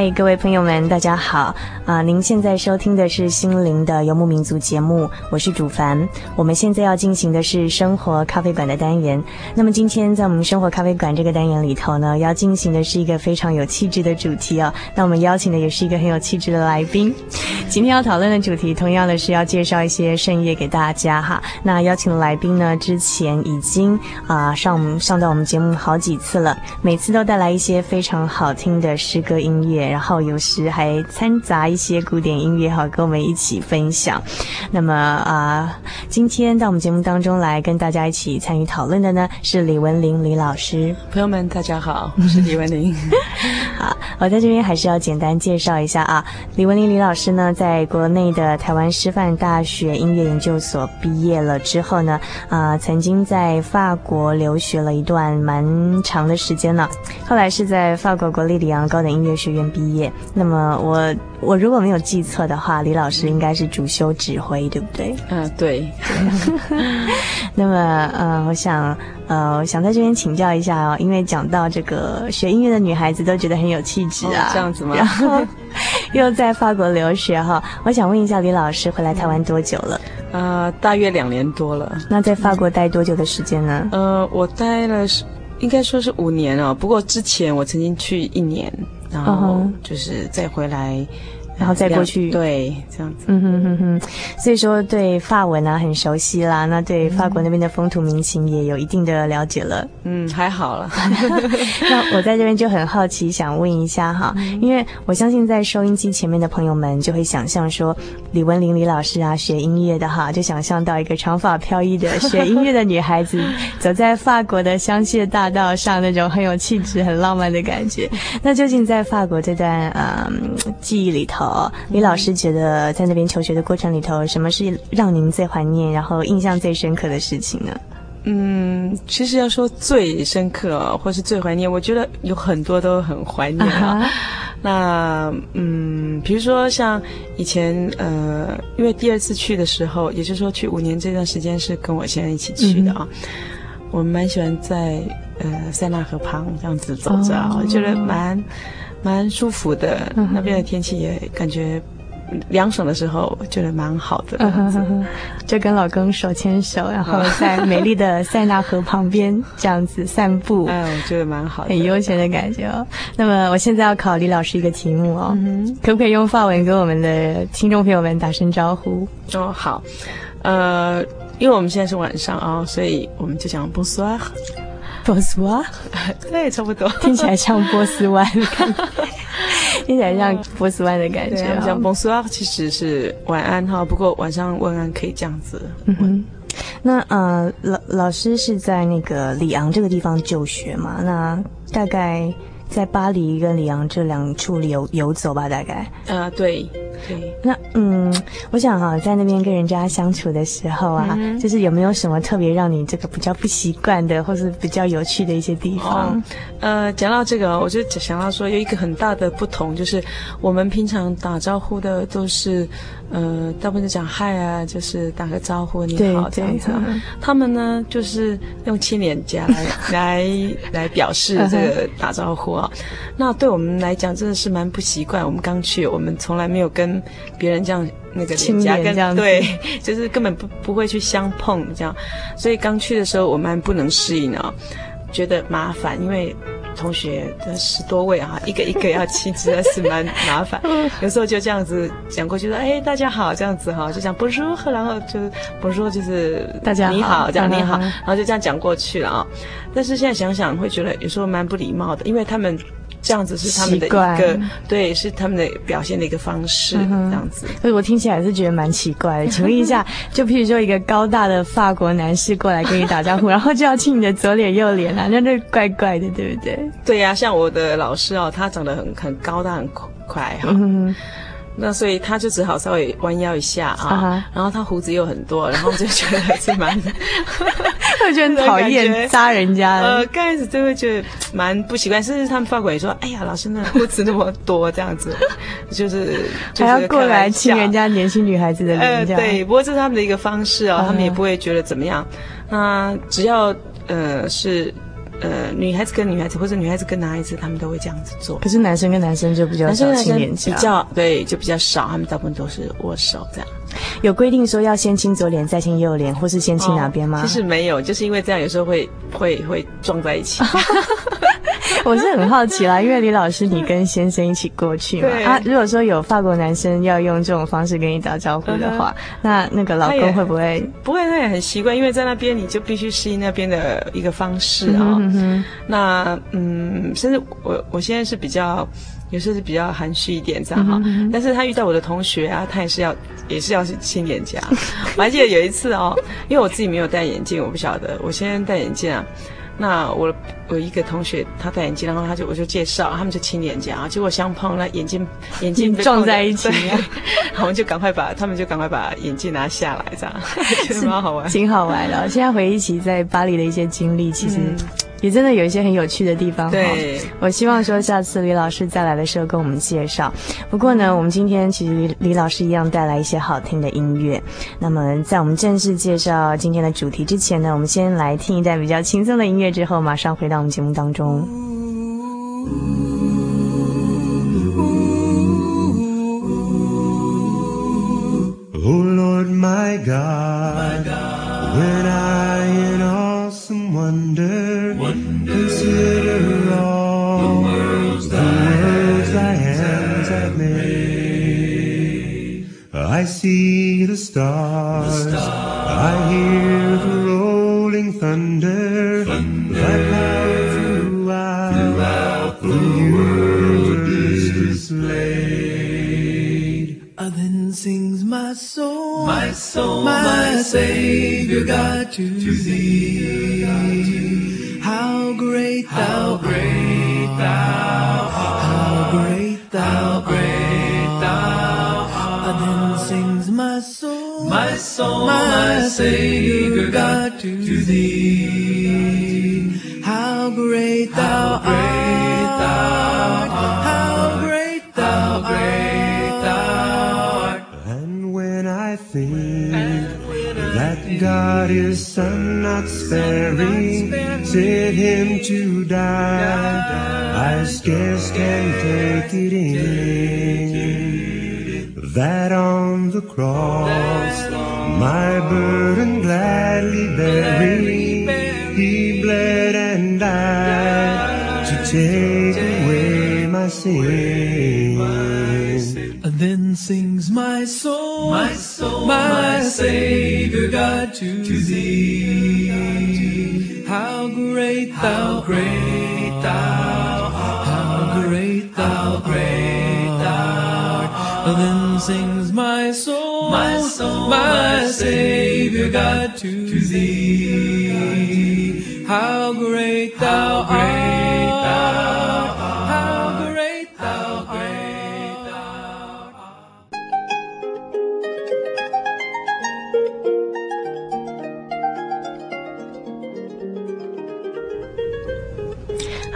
嗨，各位朋友们，大家好。啊，您现在收听的是《心灵的游牧民族》节目，我是主凡。我们现在要进行的是生活咖啡馆的单元。那么今天在我们生活咖啡馆这个单元里头呢，要进行的是一个非常有气质的主题哦。那我们邀请的也是一个很有气质的来宾。今天要讨论的主题，同样的是要介绍一些圣乐给大家哈。那邀请的来宾呢，之前已经啊上上到我们节目好几次了，每次都带来一些非常好听的诗歌音乐，然后有时还掺杂一。些古典音乐哈，跟我们一起分享。那么啊，今天到我们节目当中来跟大家一起参与讨论的呢，是李文玲李老师。朋友们，大家好，我是李文玲。好，我在这边还是要简单介绍一下啊，李文玲李老师呢，在国内的台湾师范大学音乐研究所毕业了之后呢，啊，曾经在法国留学了一段蛮长的时间呢，后来是在法国国立里昂高等音乐学院毕业。那么我我如果没有记错的话，李老师应该是主修指挥，对不对？嗯、呃，对。那么，呃，我想，呃，我想在这边请教一下哦，因为讲到这个学音乐的女孩子都觉得很有气质啊，哦、这样子吗？然后又在法国留学哈，我想问一下李老师回来台湾多久了？呃，大约两年多了。那在法国待多久的时间呢？呃，我待了是应该说是五年哦，不过之前我曾经去一年。然后就是再回来，嗯、然后再过去，对，这样子。嗯哼哼哼，所以说对法文啊很熟悉啦，那对法国那边的风土民情也有一定的了解了。嗯，还好了。那我在这边就很好奇，想问一下哈，嗯、因为我相信在收音机前面的朋友们就会想象说，李文玲李老师啊，学音乐的哈，就想象到一个长发飘逸的学音乐的女孩子，走在法国的香榭大道上，那种很有气质、很浪漫的感觉。那究竟在在法国这段嗯记忆里头，李老师觉得在那边求学的过程里头，什么是让您最怀念，然后印象最深刻的事情呢？嗯，其实要说最深刻或是最怀念，我觉得有很多都很怀念啊。Uh huh. 那嗯，比如说像以前呃，因为第二次去的时候，也就是说去五年这段时间是跟我先生一起去的啊。Mm hmm. 我们蛮喜欢在呃塞纳河旁这样子走着，oh. 我觉得蛮。蛮舒服的，那边的天气也感觉凉爽的时候，觉得蛮好的。就跟老公手牵手，然后在美丽的塞纳河旁边这样子散步，哎，我觉得蛮好的，很悠闲的感觉哦。那么我现在要考李老师一个题目哦，可不可以用法文跟我们的听众朋友们打声招呼？哦，好，呃，因为我们现在是晚上啊，所以我们就讲 Bonsoir。波斯湾，对，差不多，听起来像波斯湾的感觉，听起来像波斯湾的感觉。讲 Bonsoir 其实是晚安哈，不过晚上问安可以这样子。嗯哼，那呃，老老师是在那个里昂这个地方就学嘛？那大概在巴黎跟里昂这两处游游走吧，大概。呃，对。对，那嗯，我想哈、啊，在那边跟人家相处的时候啊，嗯、就是有没有什么特别让你这个比较不习惯的，或是比较有趣的一些地方？哦、呃，讲到这个，我就想到说有一个很大的不同，就是我们平常打招呼的都是，呃，大部分就讲嗨啊，就是打个招呼，你好这样子。他们呢，就是用亲脸颊来来来表示这个打招呼啊。那对我们来讲，真的是蛮不习惯。我们刚去，我们从来没有跟跟别人这样那个脸颊跟对，就是根本不不会去相碰这样，所以刚去的时候我蛮不能适应啊，觉得麻烦，因为同学的十多位啊，一个一个要亲，实在是蛮麻烦。有时候就这样子讲过去说，哎，大家好，这样子哈，就讲 Bonjour，然后就 Bonjour 就是大家你好，这样你好，然后就这样讲过去了啊。但是现在想想会觉得有时候蛮不礼貌的，因为他们。这样子是他们的一个对，是他们的表现的一个方式，嗯、这样子。所以我听起来是觉得蛮奇怪的。请问一下，就譬如说一个高大的法国男士过来跟你打招呼，然后就要亲你的左脸右脸啊，那那怪怪的，对不对？对呀、啊，像我的老师哦，他长得很很高大很快哈。嗯那所以他就只好稍微弯腰一下啊，uh huh. 然后他胡子又很多，然后就觉得还是蛮，会觉得很讨厌 扎人家。呃，刚开始就会觉得蛮不习惯，甚至他们法国也说：“哎呀，老师那胡子那么多，这样子，就是，就是还要过来亲人家年轻女孩子的脸。呃”对，不过这是他们的一个方式哦，uh huh. 他们也不会觉得怎么样。那只要呃是。呃，女孩子跟女孩子，或者女孩子跟男孩子，他们都会这样子做。可是男生跟男生就比较少亲脸颊，男生男生比较对，就比较少，他们大部分都是握手这样。有规定说要先亲左脸再亲右脸，或是先亲哪边吗？哦？其实没有，就是因为这样有时候会会会撞在一起。我是很好奇啦，因为李老师你跟先生一起过去嘛，啊，如果说有法国男生要用这种方式跟你打招呼的话，嗯、那那个老公会不会？不会，他也很习惯，因为在那边你就必须适应那边的一个方式啊。嗯哼，那嗯，甚至我我现在是比较。有时候是比较含蓄一点这样哈，但是他遇到我的同学啊，他也是要也是要亲脸颊。我还记得有一次哦，因为我自己没有戴眼镜，我不晓得。我现在戴眼镜啊，那我我一个同学他戴眼镜，然后他就我就介绍，他们就亲脸颊啊，结果相碰了，眼镜眼镜撞在一起，我们就赶快把他们就赶快把眼镜拿下来，这样。觉得 蛮好玩，挺好玩的。现在回忆起在巴黎的一些经历，其实。嗯也真的有一些很有趣的地方。对，我希望说下次李老师再来的时候跟我们介绍。不过呢，我们今天其实李老师一样带来一些好听的音乐。那么在我们正式介绍今天的主题之前呢，我们先来听一段比较轻松的音乐，之后马上回到我们节目当中。Oh Lord, my God, my God, when I in awesome wonder. I see the stars, the stars. I hear the rolling thunder, thunder. that loud throughout, throughout the, the world is displayed. Uh, then sings my soul, my soul, my, my Savior God to, to thee. How great thou, how great thou, how great thou, how great thou, art. My soul, my soul, my, my Savior God to, to thee. How great thou, how great art, how great thou, how great thou art. And when I think when that I God is Son not sparing, sent him to die, I scarce can take it in that on the cross my burden gladly bearing, he bled and died to take away my sin. And then sings my soul, my soul, my Savior God to, to thee. How great thou, great thou, sings my soul, my soul, my Savior God to, to thee. How great thou art,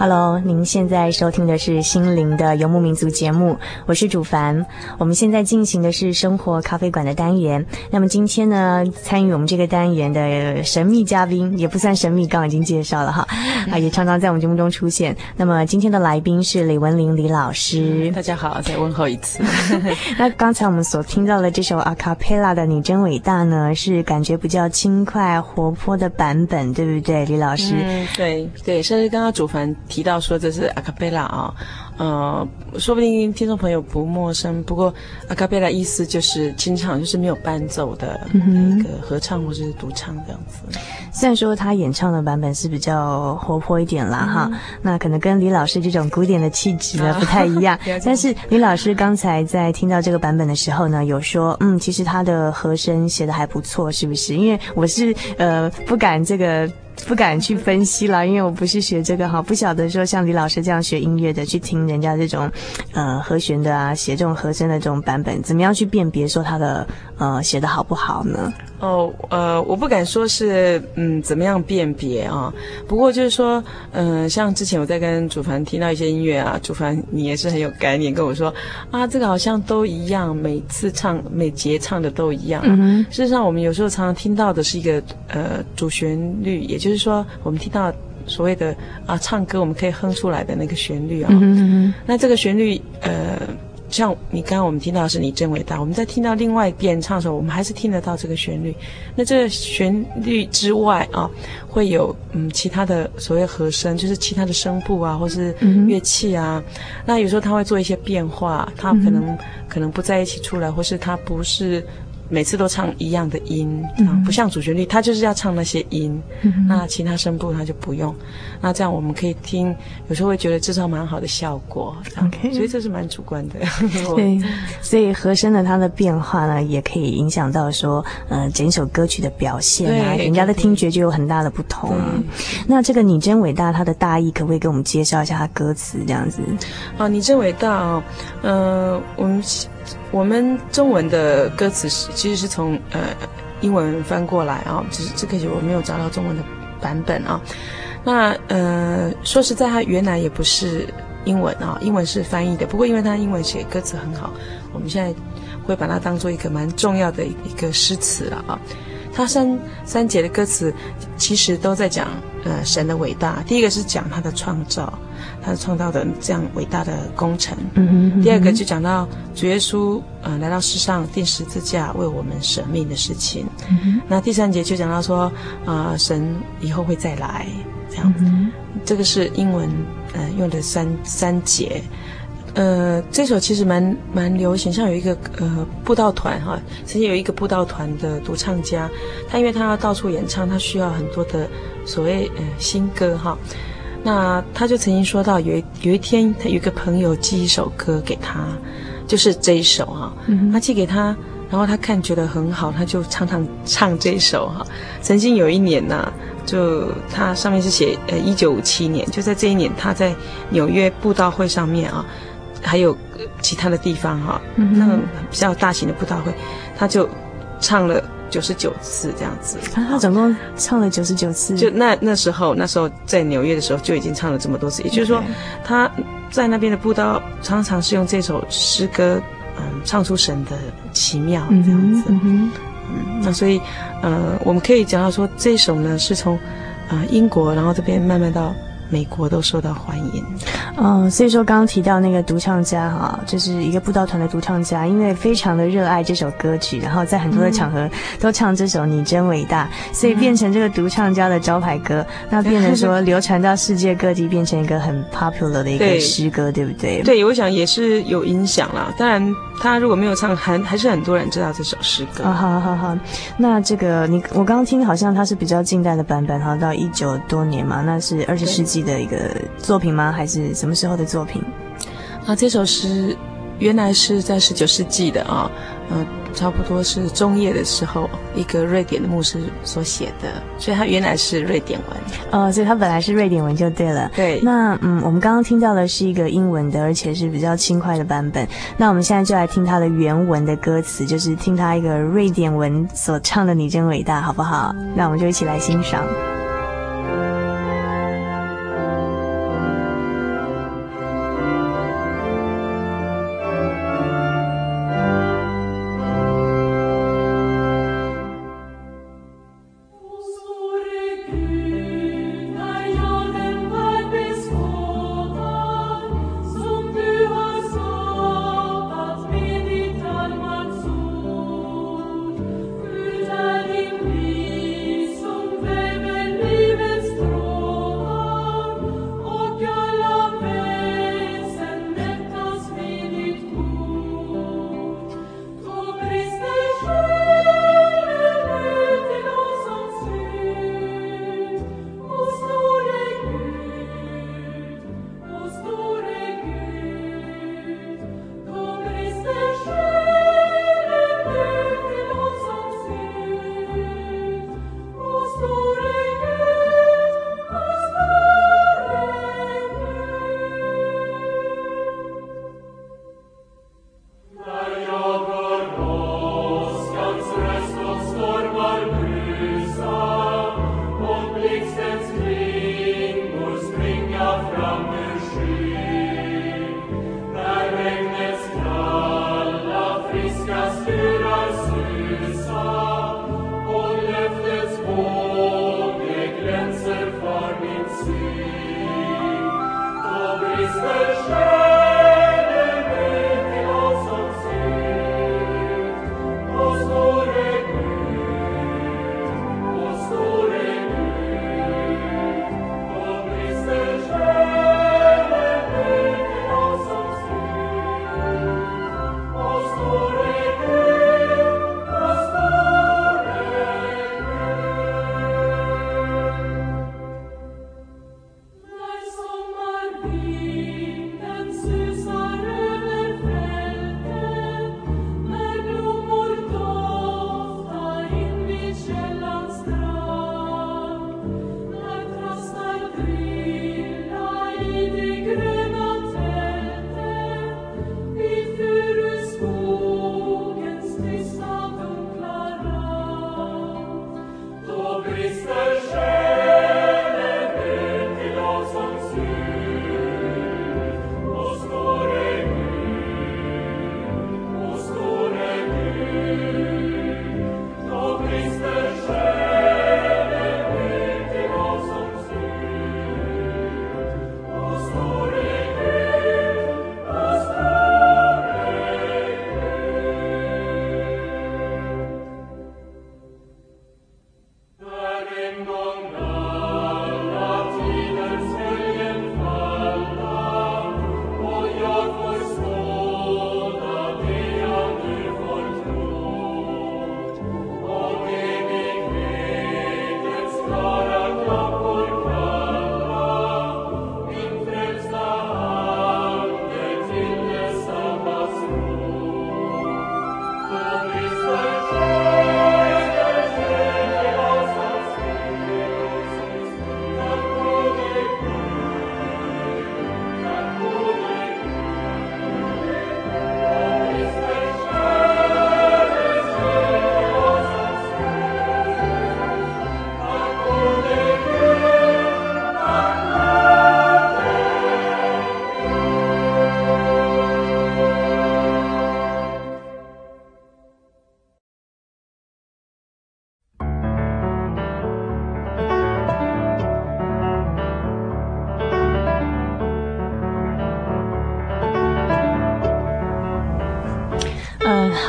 Hello，您现在收听的是心灵的游牧民族节目，我是主凡。我们现在进行的是生活咖啡馆的单元。那么今天呢，参与我们这个单元的神秘嘉宾也不算神秘，刚刚已经介绍了哈，啊，也常常在我们节目中出现。那么今天的来宾是李文玲李老师。大家好，再问候一次。那刚才我们所听到的这首阿卡贝拉的《你真伟大》呢，是感觉比较轻快活泼的版本，对不对，李老师？嗯，对对，甚至刚刚主凡。提到说这是阿卡贝拉啊，呃，说不定听众朋友不陌生。不过阿卡贝拉意思就是清唱，就是没有伴奏的一个合唱或者是独唱这样子。嗯、虽然说他演唱的版本是比较活泼一点啦，哈、嗯，那可能跟李老师这种古典的气质呢不太一样。啊、但是李老师刚才在听到这个版本的时候呢，有说，嗯，其实他的和声写的还不错，是不是？因为我是呃不敢这个。不敢去分析了，因为我不是学这个哈，不晓得说像李老师这样学音乐的去听人家这种，呃，和弦的啊，写这种和声的这种版本，怎么样去辨别说他的呃写的好不好呢？哦，呃，我不敢说是嗯怎么样辨别啊，不过就是说，嗯、呃，像之前我在跟主凡听到一些音乐啊，主凡你也是很有概念跟我说啊，这个好像都一样，每次唱每节唱的都一样。嗯哼，事实上我们有时候常常听到的是一个呃主旋律，也就是说，我们听到所谓的啊唱歌，我们可以哼出来的那个旋律啊。嗯哼，那这个旋律，呃，像你刚刚我们听到的是你真伟大，我们在听到另外一遍唱的时候，我们还是听得到这个旋律。那这个旋律之外啊，会有嗯其他的所谓和声，就是其他的声部啊，或是乐器啊。嗯、那有时候他会做一些变化，他可能、嗯、可能不在一起出来，或是他不是。每次都唱一样的音，啊，不像主旋律，他就是要唱那些音，嗯，那其他声部他就不用，那这样我们可以听，有时候会觉得制造蛮好的效果，OK，所以这是蛮主观的。对，所以和声的它的变化呢，也可以影响到说，呃，整首歌曲的表现啊，人家的听觉就有很大的不同。那这个你真伟大，它的大意可不可以给我们介绍一下它歌词这样子？啊，你真伟大哦，呃，我们。我们中文的歌词是其实是从呃英文翻过来啊，只是这个我没有找到中文的版本啊。那呃说实在，它原来也不是英文啊，英文是翻译的。不过因为它英文写歌词很好，我们现在会把它当做一个蛮重要的一个诗词了啊。它三三节的歌词其实都在讲呃神的伟大。第一个是讲他的创造。他创造的这样伟大的工程。嗯哼嗯哼。第二个就讲到主耶稣呃来到世上定十字架为我们舍命的事情。嗯哼。那第三节就讲到说啊、呃、神以后会再来这样。嗯。这个是英文呃用的三三节。呃这首其实蛮蛮流行，像有一个呃布道团哈，曾经有一个布道团的独唱家，他因为他要到处演唱，他需要很多的所谓呃新歌哈。那他就曾经说到有，有有一天，他有一个朋友寄一首歌给他，就是这一首哈、嗯。他寄给他，然后他看觉得很好，他就常常唱这一首哈。曾经有一年呢、啊，就他上面是写呃一九五七年，就在这一年，他在纽约布道会上面啊，还有其他的地方哈、嗯，那个比较大型的布道会，他就唱了。九十九次这样子，啊，他总共唱了九十九次。就那那时候，那时候在纽约的时候就已经唱了这么多次。也就是说，他在那边的布道常常是用这首诗歌，嗯，唱出神的奇妙这样子。嗯，嗯，那所以，呃，我们可以讲到说，这首呢是从，呃，英国，然后这边慢慢到。美国都受到欢迎，嗯，所以说刚刚提到那个独唱家哈，就是一个布道团的独唱家，因为非常的热爱这首歌曲，然后在很多的场合都唱这首《你真伟大》，所以变成这个独唱家的招牌歌，那变成说流传到世界各地，变成一个很 popular 的一个诗歌，对，对不对？对，我想也是有影响啦。当然，他如果没有唱，还还是很多人知道这首诗歌。啊，好好好，那这个你我刚刚听好像它是比较近代的版本哈，到一九多年嘛，那是二十世纪的一个作品吗？还是什么时候的作品？啊，这首诗原来是在十九世纪的啊，嗯、呃，差不多是中叶的时候，一个瑞典的牧师所写的，所以它原来是瑞典文。哦，所以它本来是瑞典文就对了。对。那嗯，我们刚刚听到的是一个英文的，而且是比较轻快的版本。那我们现在就来听它的原文的歌词，就是听它一个瑞典文所唱的《你真伟大》，好不好？那我们就一起来欣赏。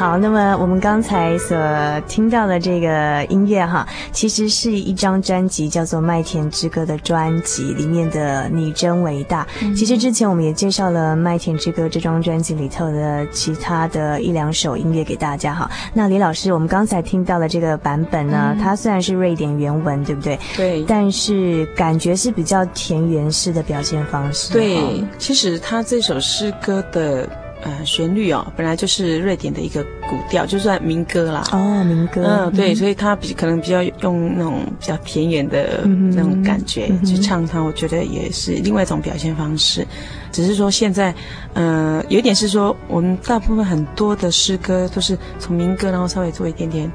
好，那么我们刚才所听到的这个音乐哈，其实是一张专辑，叫做《麦田之歌》的专辑里面的《你真伟大》。嗯。其实之前我们也介绍了《麦田之歌》这张专辑里头的其他的一两首音乐给大家哈。那李老师，我们刚才听到的这个版本呢，嗯，它虽然是瑞典原文，对不对？对。但是感觉是比较田园式的表现方式。对，其实他这首诗歌的。呃，旋律哦，本来就是瑞典的一个古调，就算民歌啦。哦，民歌。嗯，对，嗯、所以他比可能比较用那种比较田园的那种感觉、嗯、去唱它，我觉得也是另外一种表现方式。只是说现在，呃，有一点是说，我们大部分很多的诗歌都是从民歌，然后稍微做一点点。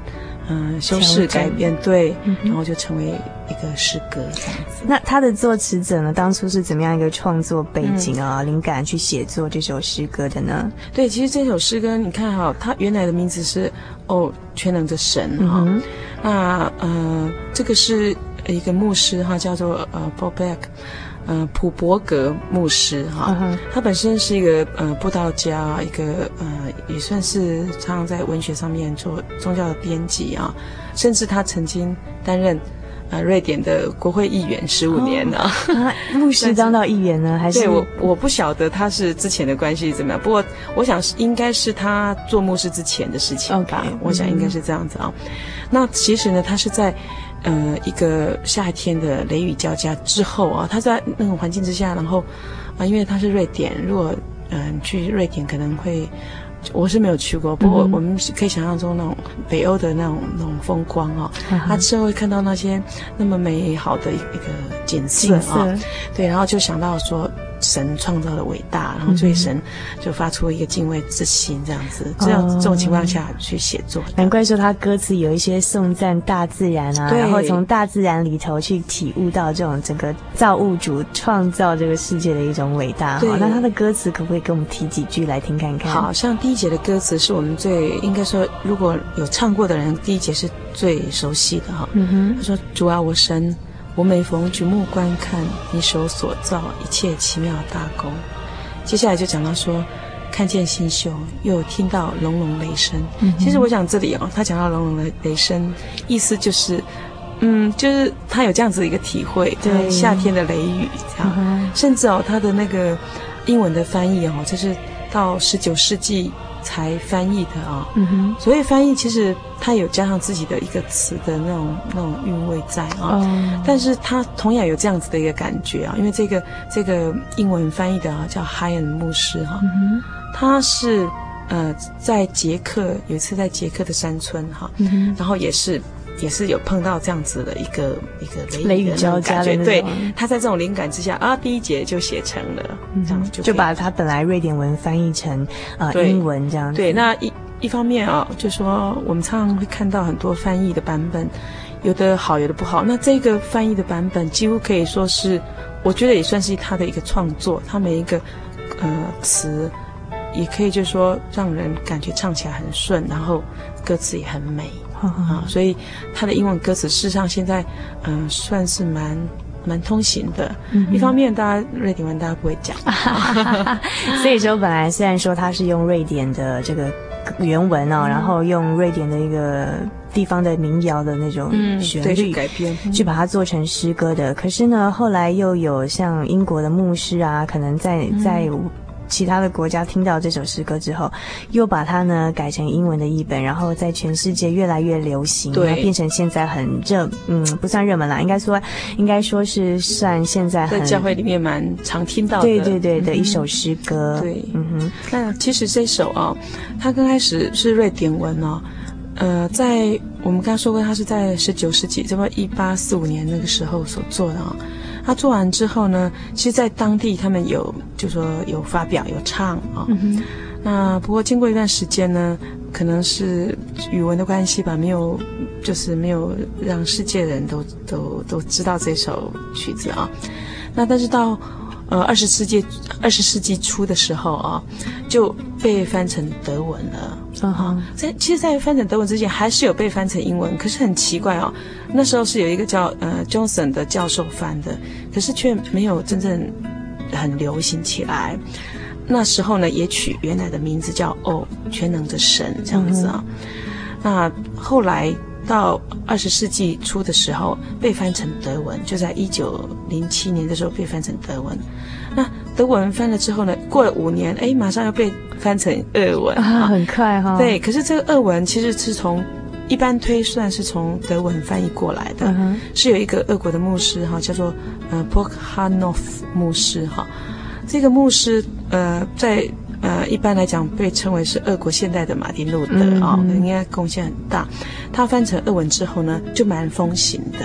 嗯，修饰改变对、嗯，然后就成为一个诗歌这样子。那他的作词者呢？当初是怎么样一个创作背景啊？嗯、灵感去写作这首诗歌的呢？对，其实这首诗歌你看哈、哦，它原来的名字是哦，全能的神哈、嗯。那呃，这个是一个牧师哈，叫做呃呃，普伯格牧师哈、嗯，他本身是一个呃布道家，一个呃也算是常常在文学上面做宗教的编辑啊，甚至他曾经担任呃瑞典的国会议员十五年呢、哦。啊，牧师当到议员呢？还是？对，我我不晓得他是之前的关系怎么样，不过我想是应该是他做牧师之前的事情吧。Okay, 我想应该是这样子啊、嗯。那其实呢，他是在。呃，一个夏天的雷雨交加之后啊，他在那种环境之下，然后啊，因为他是瑞典，如果嗯、呃、去瑞典可能会，我是没有去过，不过我们可以想象中那种北欧的那种那种风光哦，他之后会看到那些那么美好的一个景色啊，对，然后就想到说，神创造的伟大，然后对神就发出一个敬畏之心，这样子，这样这种情况下去写作。难怪说他歌词有一些颂赞大自然啊，然后从大自然里头去体悟到这种整个造物主创造这个世界的一种伟大。好，那他的歌词可不可以给我们提几句来听看看？好像第一节的歌词是我们最应该说，如果有唱过的人，第一节是最熟悉的哈。嗯哼，他说：“主啊，我神。”我每逢举目观看你手所造一切奇妙大功，接下来就讲到说，看见星宿，又听到隆隆雷声。嗯、其实我想这里哦，他讲到隆隆的雷声，意思就是，嗯，就是他有这样子的一个体会，对夏天的雷雨这样，嗯、甚至哦，他的那个英文的翻译哦，就是到十九世纪。才翻译的啊、哦，嗯哼，所以翻译其实它有加上自己的一个词的那种那种韵味在啊、哦，嗯、但是它同样有这样子的一个感觉啊，因为这个这个英文翻译的啊叫海恩牧师哈，他是呃在捷克有一次在捷克的山村哈，嗯、哼。然后也是。也是有碰到这样子的一个一个雷雨，雷雨交加的，对，他在这种灵感之下啊，第一节就写成了，嗯、这样就就把他本来瑞典文翻译成呃英文这样子。对，那一一方面啊，就说我们常常会看到很多翻译的版本，有的好，有的不好。那这个翻译的版本几乎可以说是，我觉得也算是他的一个创作，他每一个呃词也可以就是说让人感觉唱起来很顺，然后歌词也很美。啊，所以他的英文歌词事实上现在，嗯、呃，算是蛮蛮通行的。嗯、一方面，大家瑞典文大家不会讲，所以说本来虽然说他是用瑞典的这个原文哦，嗯、然后用瑞典的一个地方的民谣的那种旋律、改编，嗯、去把它做成诗歌的。可是呢，后来又有像英国的牧师啊，可能在在。嗯其他的国家听到这首诗歌之后，又把它呢改成英文的译本，然后在全世界越来越流行，对，变成现在很热，嗯，不算热门啦，应该说，应该说是算现在很在教会里面蛮常听到的，对对对的一首诗歌。对，嗯哼。那其实这首啊，它刚开始是瑞典文哦，呃，在我们刚刚说过，它是在十九世纪，这么一八四五年那个时候所做的啊。他做完之后呢，其实，在当地他们有，就说有发表有唱啊。哦嗯、那不过经过一段时间呢，可能是语文的关系吧，没有，就是没有让世界人都都都知道这首曲子啊。那但是到。呃，二十世纪二十世纪初的时候啊，就被翻成德文了。嗯哼，在其实，在翻成德文之前，还是有被翻成英文。可是很奇怪哦，那时候是有一个叫呃 Johnson 的教授翻的，可是却没有真正很流行起来。那时候呢，也取原来的名字叫哦，全能的神这样子啊。嗯、那后来。到二十世纪初的时候，被翻成德文，就在一九零七年的时候被翻成德文。那德文翻了之后呢，过了五年，哎，马上又被翻成俄文啊，很快哈、哦。对，可是这个俄文其实是从一般推算是从德文翻译过来的，嗯、哼是有一个俄国的牧师哈，叫做呃 Plokhanov 牧师哈，这个牧师呃在。呃，一般来讲被称为是俄国现代的马丁路德啊，哦，应该贡献很大。他翻成俄文之后呢，就蛮风行的。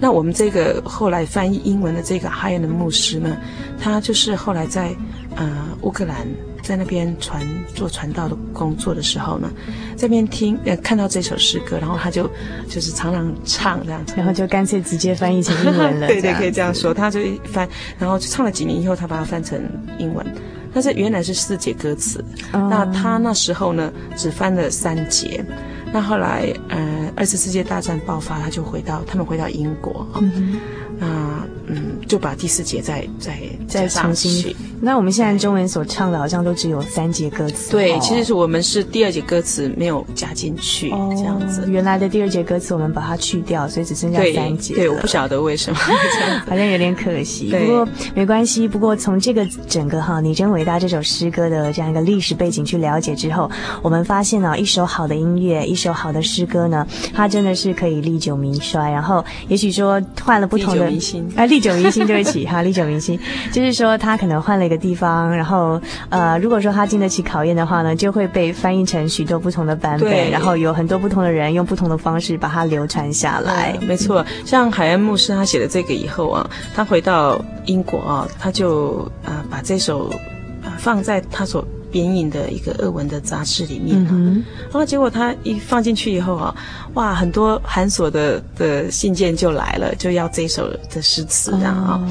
那我们这个后来翻译英文的这个哈耶的牧师呢，他就是后来在呃乌克兰。在那边传做传道的工作的时候呢，这边听呃看到这首诗歌，然后他就就是常常唱这样子，然后就干脆直接翻译成英文了。对对，可以这样说。他就一翻，然后就唱了几年以后，他把它翻成英文。但是原来是四节歌词，哦、那他那时候呢只翻了三节。那后来呃二次世界大战爆发，他就回到他们回到英国啊。嗯哼那嗯，就把第四节再再再重新。那我们现在中文所唱的，好像都只有三节歌词。对，其实是我们是第二节歌词没有加进去，这样子。原来的第二节歌词我们把它去掉，所以只剩下三节。对，我不晓得为什么，好像有点可惜。不过没关系。不过从这个整个哈，你真伟大这首诗歌的这样一个历史背景去了解之后，我们发现呢，一首好的音乐，一首好的诗歌呢，它真的是可以历久弥衰。然后，也许说换了不同的。明星啊，历久弥新，对不起哈，历久弥新，就是说他可能换了了一个地方，然后呃，如果说他经得起考验的话呢，就会被翻译成许多不同的版本，对然后有很多不同的人用不同的方式把它流传下来。没错，像海恩牧师他写了这个以后啊，他回到英国啊，他就啊、呃、把这首放在他所。编印的一个俄文的杂志里面，嗯、哼。然后结果他一放进去以后啊，哇，很多函索的的信件就来了，就要这首的诗词这样啊，哦、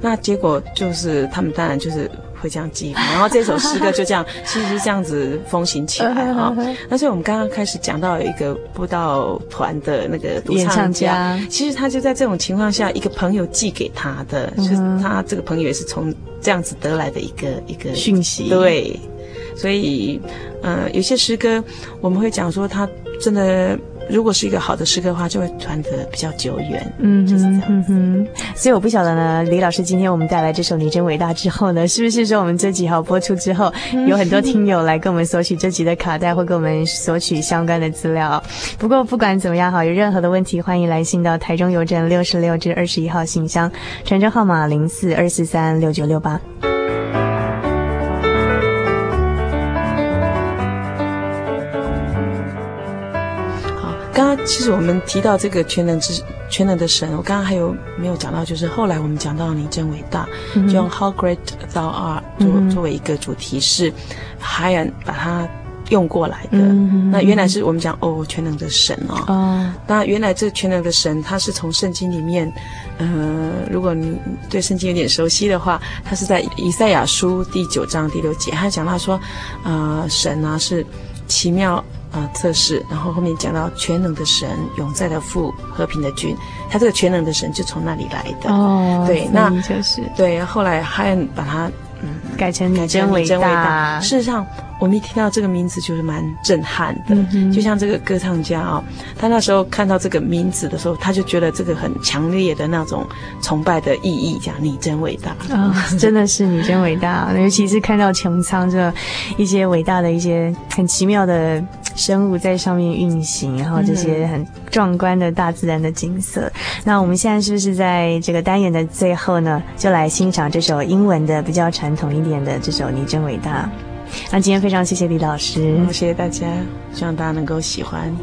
那结果就是他们当然就是会这样寄，然后这首诗歌就这样，其实这样子风行起来哈。那所以我们刚刚开始讲到有一个布道团的那个独唱家，唱家。其实他就在这种情况下，一个朋友寄给他的，嗯、就是他这个朋友也是从这样子得来的一个一个讯息，对。所以，呃，有些诗歌我们会讲说，它真的如果是一个好的诗歌的话，就会传得比较久远。嗯，就是这样。嗯哼。所以我不晓得呢，李老师今天我们带来这首《你真伟大》之后呢，是不是说我们这集好播出之后，有很多听友来跟我们索取这集的卡带，或跟我们索取相关的资料？不过不管怎么样哈，有任何的问题，欢迎来信到台中邮政六十六至二十一号信箱，传真号码零四二四三六九六八。其实我们提到这个全能之全能的神，我刚刚还有没有讲到？就是后来我们讲到你真伟大，嗯、就用 How Great Thou Art 作、嗯、作为一个主题，是 Hyan 把它用过来的。嗯、那原来是我们讲哦，全能的神哦。哦那原来这全能的神，他是从圣经里面，呃，如果你对圣经有点熟悉的话，他是在以赛亚书第九章第六节，他讲到说，呃，神啊是奇妙。啊，测试，然后后面讲到全能的神、永在的父、和平的君，他这个全能的神就从那里来的。哦，对，那就是对。后来汉把它嗯改成你真伟大。事实上。我们一听到这个名字就是蛮震撼的，嗯、就像这个歌唱家啊、哦，他那时候看到这个名字的时候，他就觉得这个很强烈的那种崇拜的意义，讲你真伟大啊、哦，真的是你真伟大，尤其是看到穹苍这一些伟大的一些很奇妙的生物在上面运行，然后这些很壮观的大自然的景色。嗯、那我们现在是不是在这个单元的最后呢，就来欣赏这首英文的比较传统一点的这首你真伟大？那今天非常谢谢李老师，谢谢大家，希望大家能够喜欢。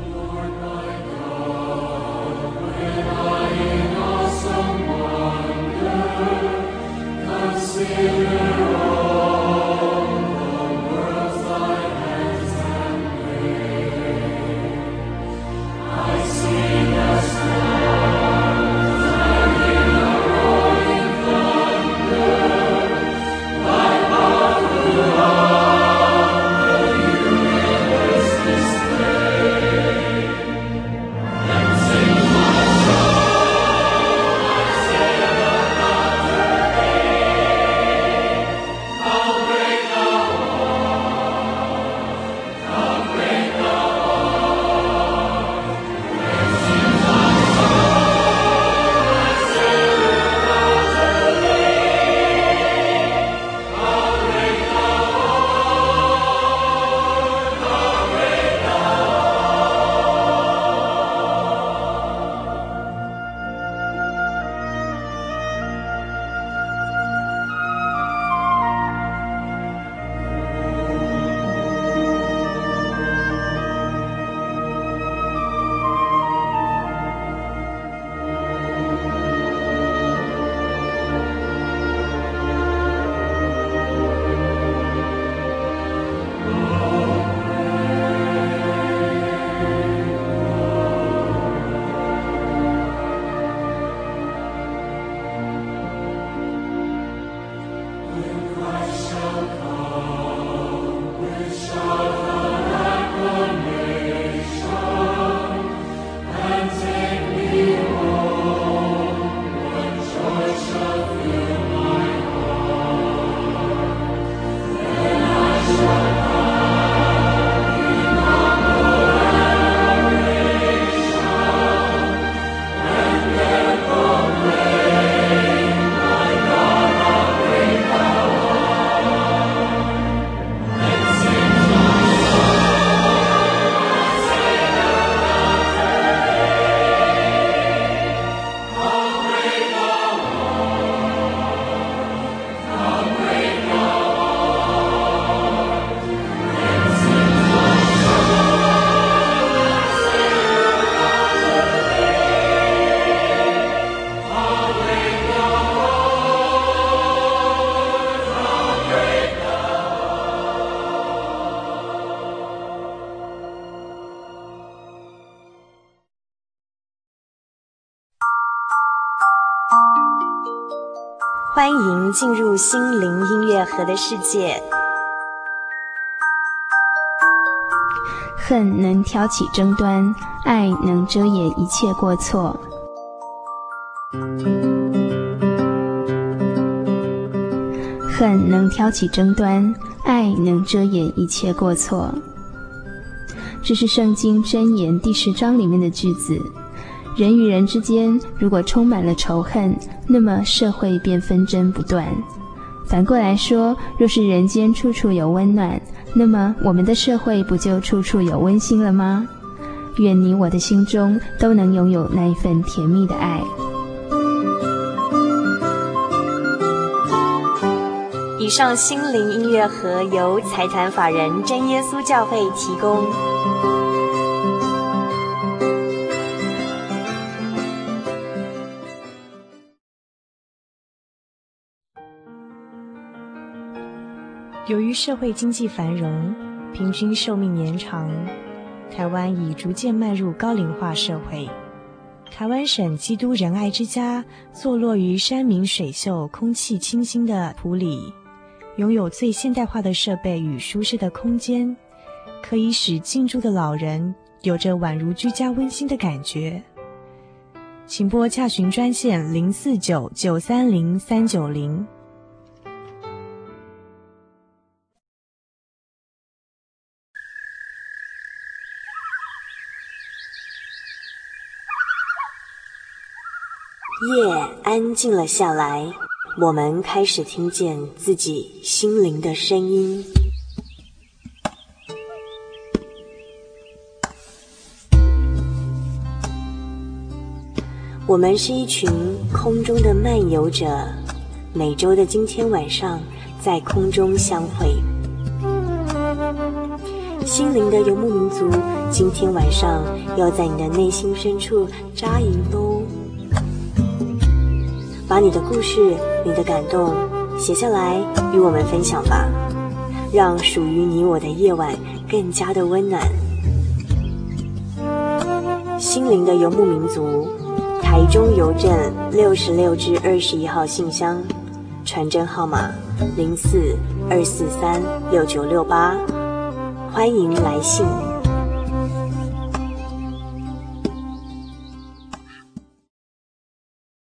进入心灵音乐盒的世界。恨能挑起争端，爱能遮掩一切过错。恨能挑起争端，爱能遮掩一切过错。这是圣经箴言第十章里面的句子。人与人之间如果充满了仇恨，那么社会便纷争不断。反过来说，若是人间处处有温暖，那么我们的社会不就处处有温馨了吗？愿你我的心中都能拥有那一份甜蜜的爱。以上心灵音乐盒由财团法人真耶稣教会提供。社会经济繁荣，平均寿命延长，台湾已逐渐迈入高龄化社会。台湾省基督仁爱之家坐落于山明水秀、空气清新的埔里，拥有最现代化的设备与舒适的空间，可以使进驻的老人有着宛如居家温馨的感觉。请拨洽询专线零四九九三零三九零。夜安静了下来，我们开始听见自己心灵的声音。我们是一群空中的漫游者，每周的今天晚上在空中相会。心灵的游牧民族，今天晚上要在你的内心深处扎营。把你的故事、你的感动写下来，与我们分享吧，让属于你我的夜晚更加的温暖。心灵的游牧民族，台中邮政六十六至二十一号信箱，传真号码零四二四三六九六八，欢迎来信。